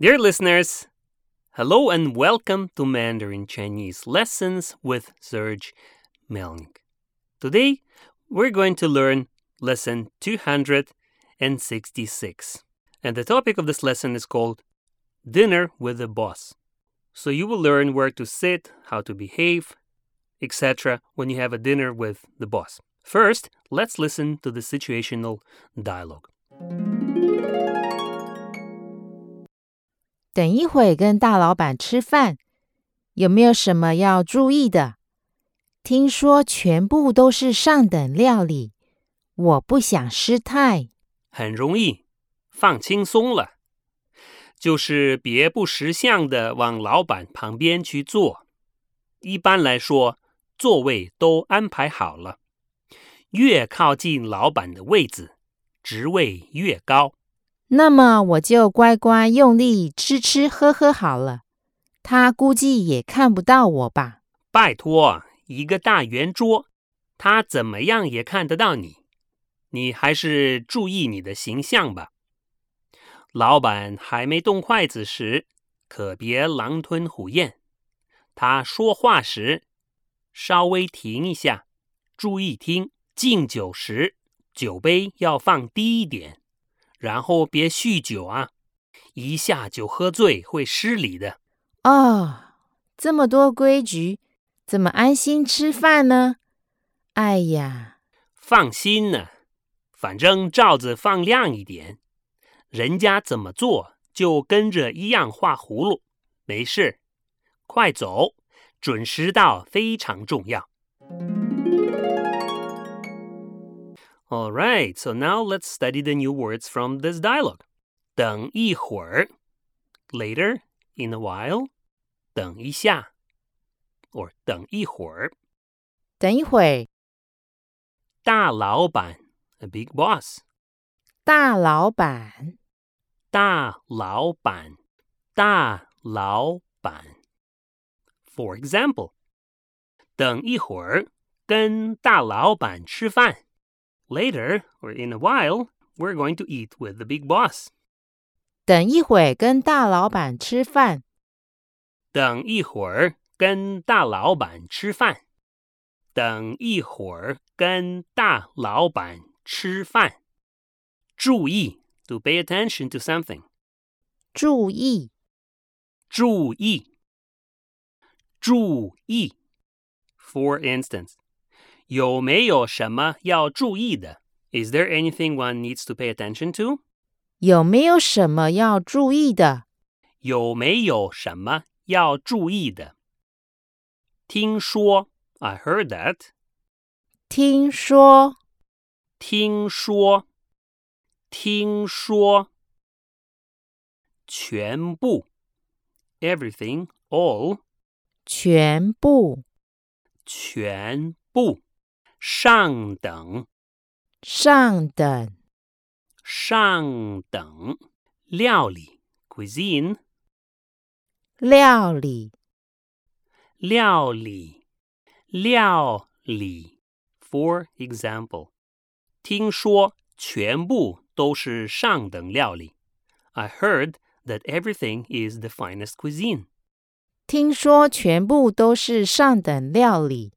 Dear listeners, hello and welcome to Mandarin Chinese Lessons with Serge Melnik. Today, we're going to learn lesson 266. And the topic of this lesson is called Dinner with the Boss. So you will learn where to sit, how to behave, etc. when you have a dinner with the boss. First, let's listen to the situational dialogue. 等一会跟大老板吃饭，有没有什么要注意的？听说全部都是上等料理，我不想失态。很容易，放轻松了，就是别不识相的往老板旁边去坐。一般来说，座位都安排好了，越靠近老板的位子，职位越高。那么我就乖乖用力吃吃喝喝好了，他估计也看不到我吧？拜托，一个大圆桌，他怎么样也看得到你。你还是注意你的形象吧。老板还没动筷子时，可别狼吞虎咽。他说话时，稍微停一下，注意听。敬酒时，酒杯要放低一点。然后别酗酒啊，一下就喝醉会失礼的。哦，这么多规矩，怎么安心吃饭呢？哎呀，放心呢，反正罩子放亮一点，人家怎么做就跟着一样画葫芦，没事。快走，准时到非常重要。All right, so now let's study the new words from this dialogue. 等一会儿 later, in a while, 等一下 or 等一会儿等一会大老板 a big boss 大老板大老板大老板 For example, 等一会儿跟大老板吃饭 Later, or in a while, we're going to eat with the big boss. 等一会跟大老板吃饭。等一会儿跟大老板吃饭。等一会儿跟大老板吃饭。注意，to pay attention to something。注意，注意，注意。For instance. 有没有什么要注意的？Is there anything one needs to pay attention to？有没有什么要注意的？有没有什么要注意的？听说，I heard that。听说，听说，听说，全部，everything，all，全部，全部。 上等，上等，上等料理 （cuisine），料理，料理，料理。For example，听说全部都是上等料理。I heard that everything is the finest cuisine。听说全部都是上等料理。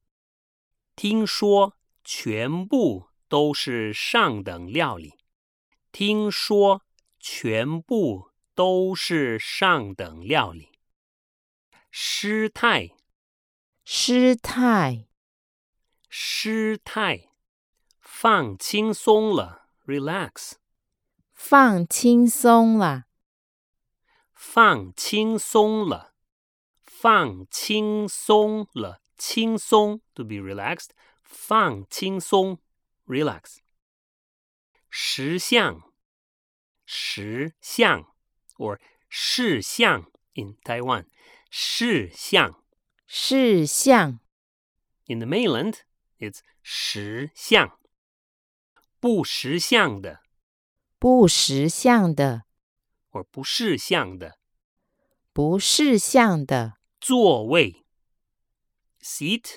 听说。 全部都是上等料理。听说全部都是上等料理。失态，失态，失态。放轻松了，relax。放轻松了，放轻松了，放轻松了，轻松，to be relaxed。放轻松，relax。石像，石像，or 事项 in Taiwan，事项，事项。In the mainland, it's 石像。不识相的，不识相的，or 不识相的，不识相的。座位，seat。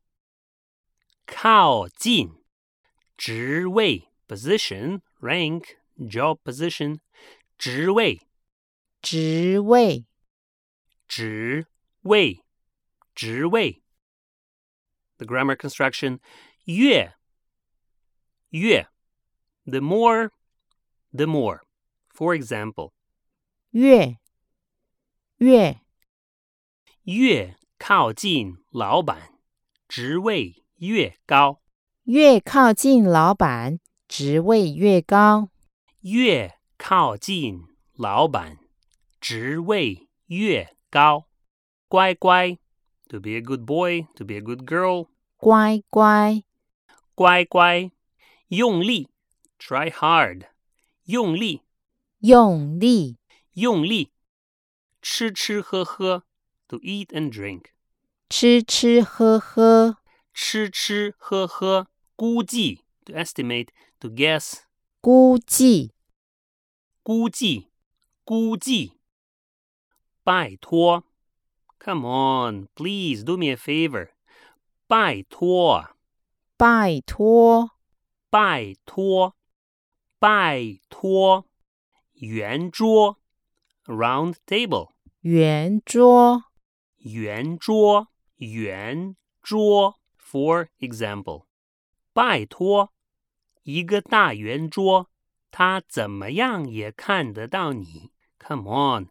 靠近。职位，position, rank, job position。职位，职位，职位，职位。The grammar construction 越越 the more the more. For example, 越越越靠近老板，职位 越高。越靠近老板，职位越高。越靠近老板，职位越高。乖乖，to be a good boy, to be a good girl。乖乖，乖乖，用力，try hard，用力，用力，用力，吃吃喝喝，to eat and drink，吃吃喝喝，吃吃喝喝，估计，to estimate，to guess，估计，估计，估计，拜托，come on，please do me a favor，拜托，拜托，拜托，拜托，圆桌，round table。圆桌，圆桌，圆桌。For example，拜托，一个大圆桌，他怎么样也看得到你。Come on,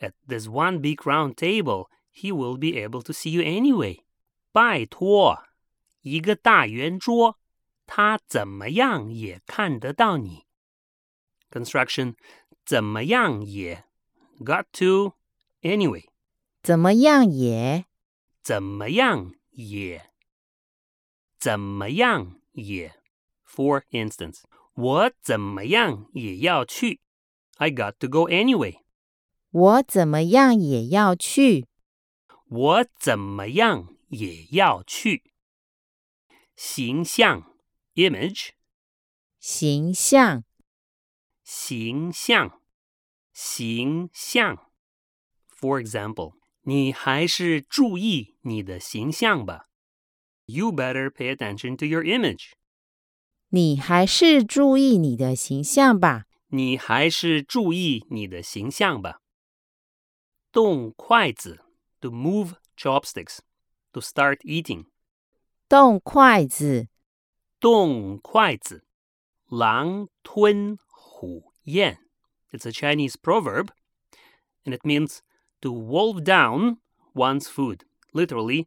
at this one big round table, he will be able to see you anyway. 拜托，一个大圆桌，他怎么样也看得到你。Construction，怎么样也，got to anyway。怎么样也，怎么样也， 怎么样也。For instance，我怎么样也要去。I got to go anyway。我怎么样也要去。我怎么样也要去。形象 （image），形象，形象，形象。For example，你还是注意你的形象吧。 You better pay attention to your image。你还是注意你的形象吧。你还是注意你的形象吧。动筷子，to move chopsticks，to start eating。动筷子，动筷子，狼吞虎咽。It's a Chinese proverb, and it means to wolf down one's food. Literally,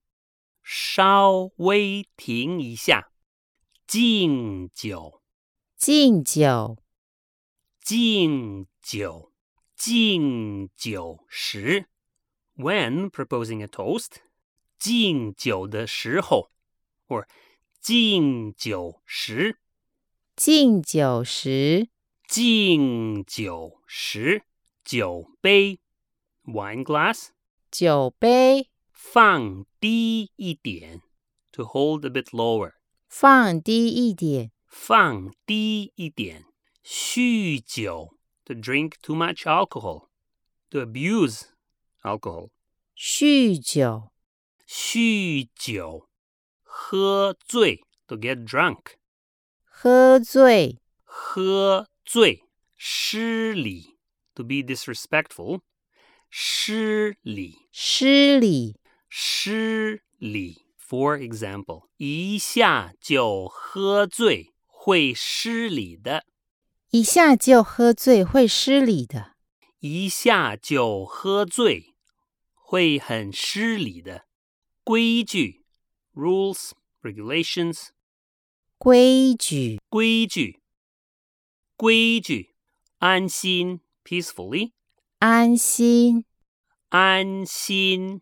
稍微停一下，敬酒。敬酒，敬酒，敬酒时，when proposing a toast，敬酒的时候，or 敬酒时，敬酒时，敬酒时，酒杯。（wine glass） 酒杯放低一点，to hold a bit lower，放低一点，放低一点。酗酒，to drink too much alcohol，to abuse alcohol。酗酒，酗酒，喝醉，to get drunk，喝醉，喝醉，失礼，to be disrespectful，失礼，失礼， 失礼。For example，一下就喝醉会失礼的，一下就喝醉会失礼的，一下就喝醉会很失礼的。规矩 （rules, regulations），规矩，规矩，规矩。安心 （peacefully），安心，安心。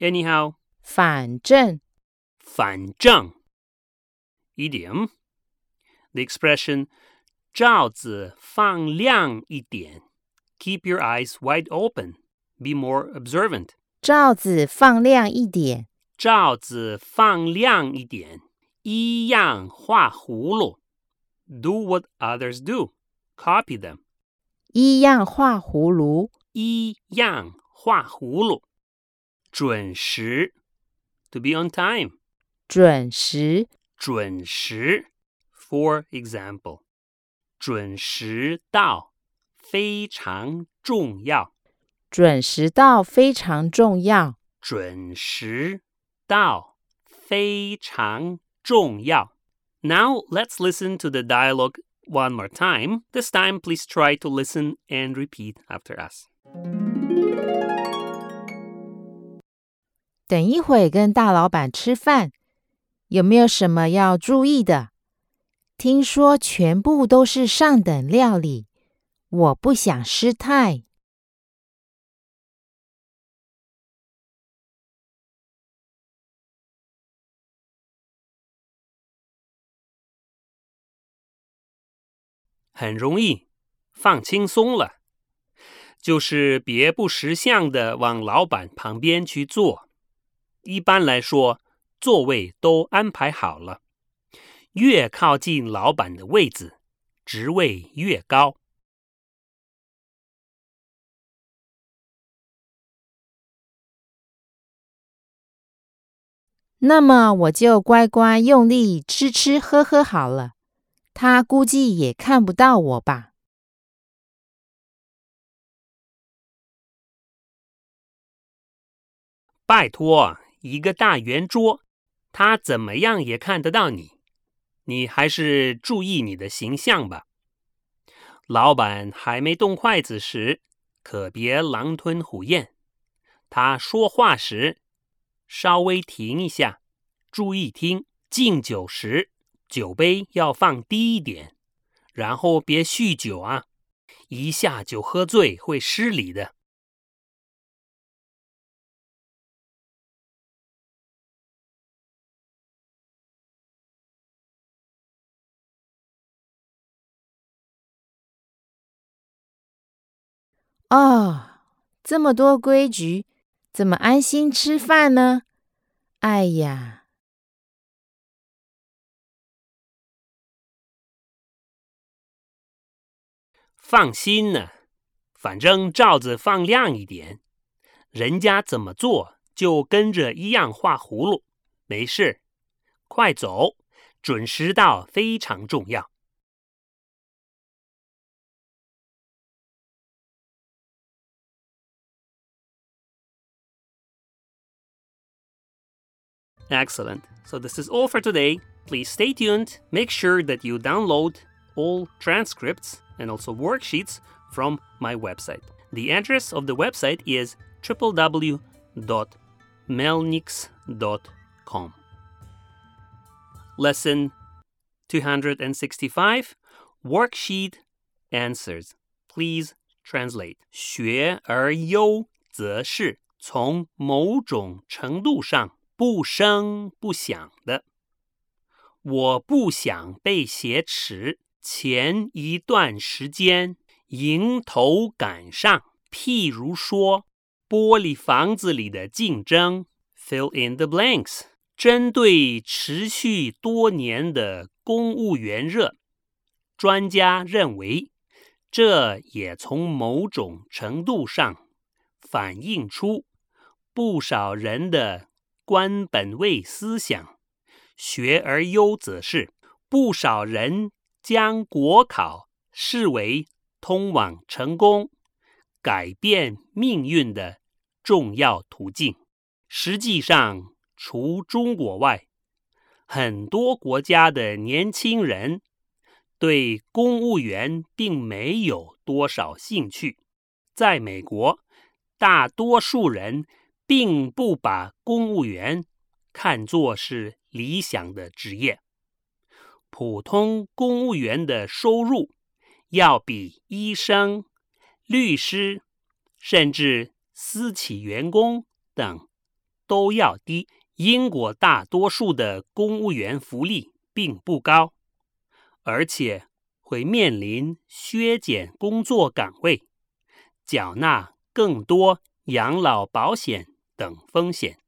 ，anyway，anyhow，反正，反正。Idiom the expression 罩子放亮一点 keep your eyes wide open be more observant 罩子放亮一点，罩子放亮一点一样画葫芦 do what others do copy them 一样画葫芦，一样画葫芦 准时 to be on time 准时，准时。For example，准时到非常重要。准时到非常重要。准时到非常重要。Now let's listen to the dialogue one more time. This time, please try to listen and repeat after us. 等一会跟大老板吃饭，有没有什么要注意的？听说全部都是上等料理，我不想失态。很容易，放轻松了，就是别不识相的往老板旁边去坐。一般来说，座位都安排好了，越靠近老板的位子，职位越高。那么我就乖乖用力吃吃喝喝好了，他估计也看不到我吧。拜托，一个大圆桌，他怎么样也看得到你，你还是注意你的形象吧。老板还没动筷子时，可别狼吞虎咽。他说话时，稍微停一下，注意听。敬酒时，酒杯要放低一点，然后别酗酒啊，一下就喝醉会失礼的。哦，这么多规矩，怎么安心吃饭呢？哎呀，放心呢，反正罩子放亮一点，人家怎么做就跟着一样画葫芦，没事。快走，准时到非常重要。Excellent. So this is all for today. Please stay tuned. Make sure that you download all transcripts and also worksheets from my website. The address of the website is www.melnix.com. Lesson 265 Worksheet Answers. Please translate. 学而优则仕，从某种程度上 不声不响的。我不想被挟持。前一段时间迎头赶上，譬如说玻璃房子里的竞争，fill in the blanks。针对持续多年的公务员热，专家认为，这也从某种程度上反映出不少人的官本位思想。学而优则仕，不少人将国考视为通往成功、改变命运的重要途径。实际上，除中国外，很多国家的年轻人对公务员并没有多少兴趣。在美国，大多数人并不把公务员看作是。理想的职业，普通公务员的收入要比医生、律师，甚至私企员工等都要低。英国大多数的公务员福利并不高，而且会面临削减工作岗位、缴纳更多养老保险等风险。